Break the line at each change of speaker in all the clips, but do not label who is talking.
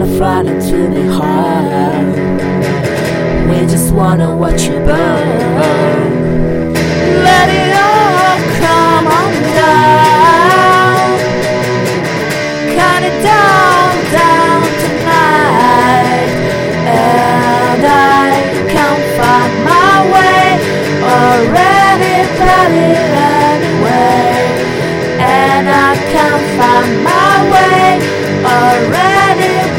I find it to be hard, we just wanna watch you burn. Let it all come on down, cut it down, down tonight, and I can't find my way. Already, but it anyway, and I can't find my way. Already,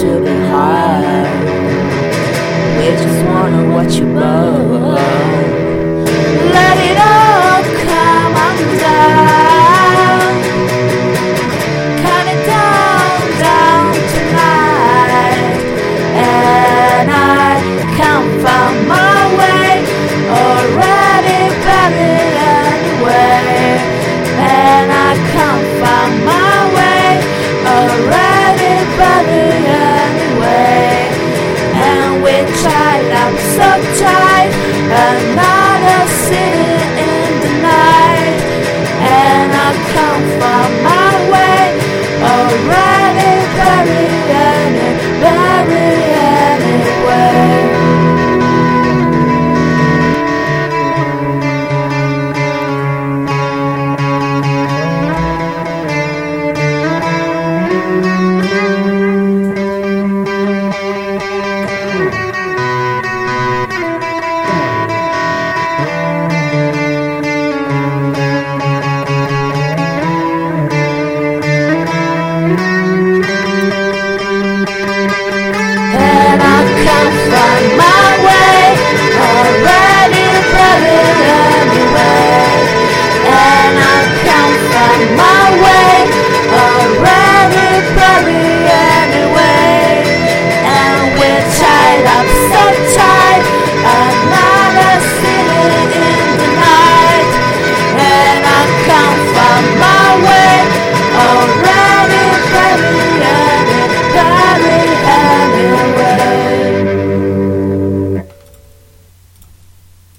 to be high. We just wanna watch you burn.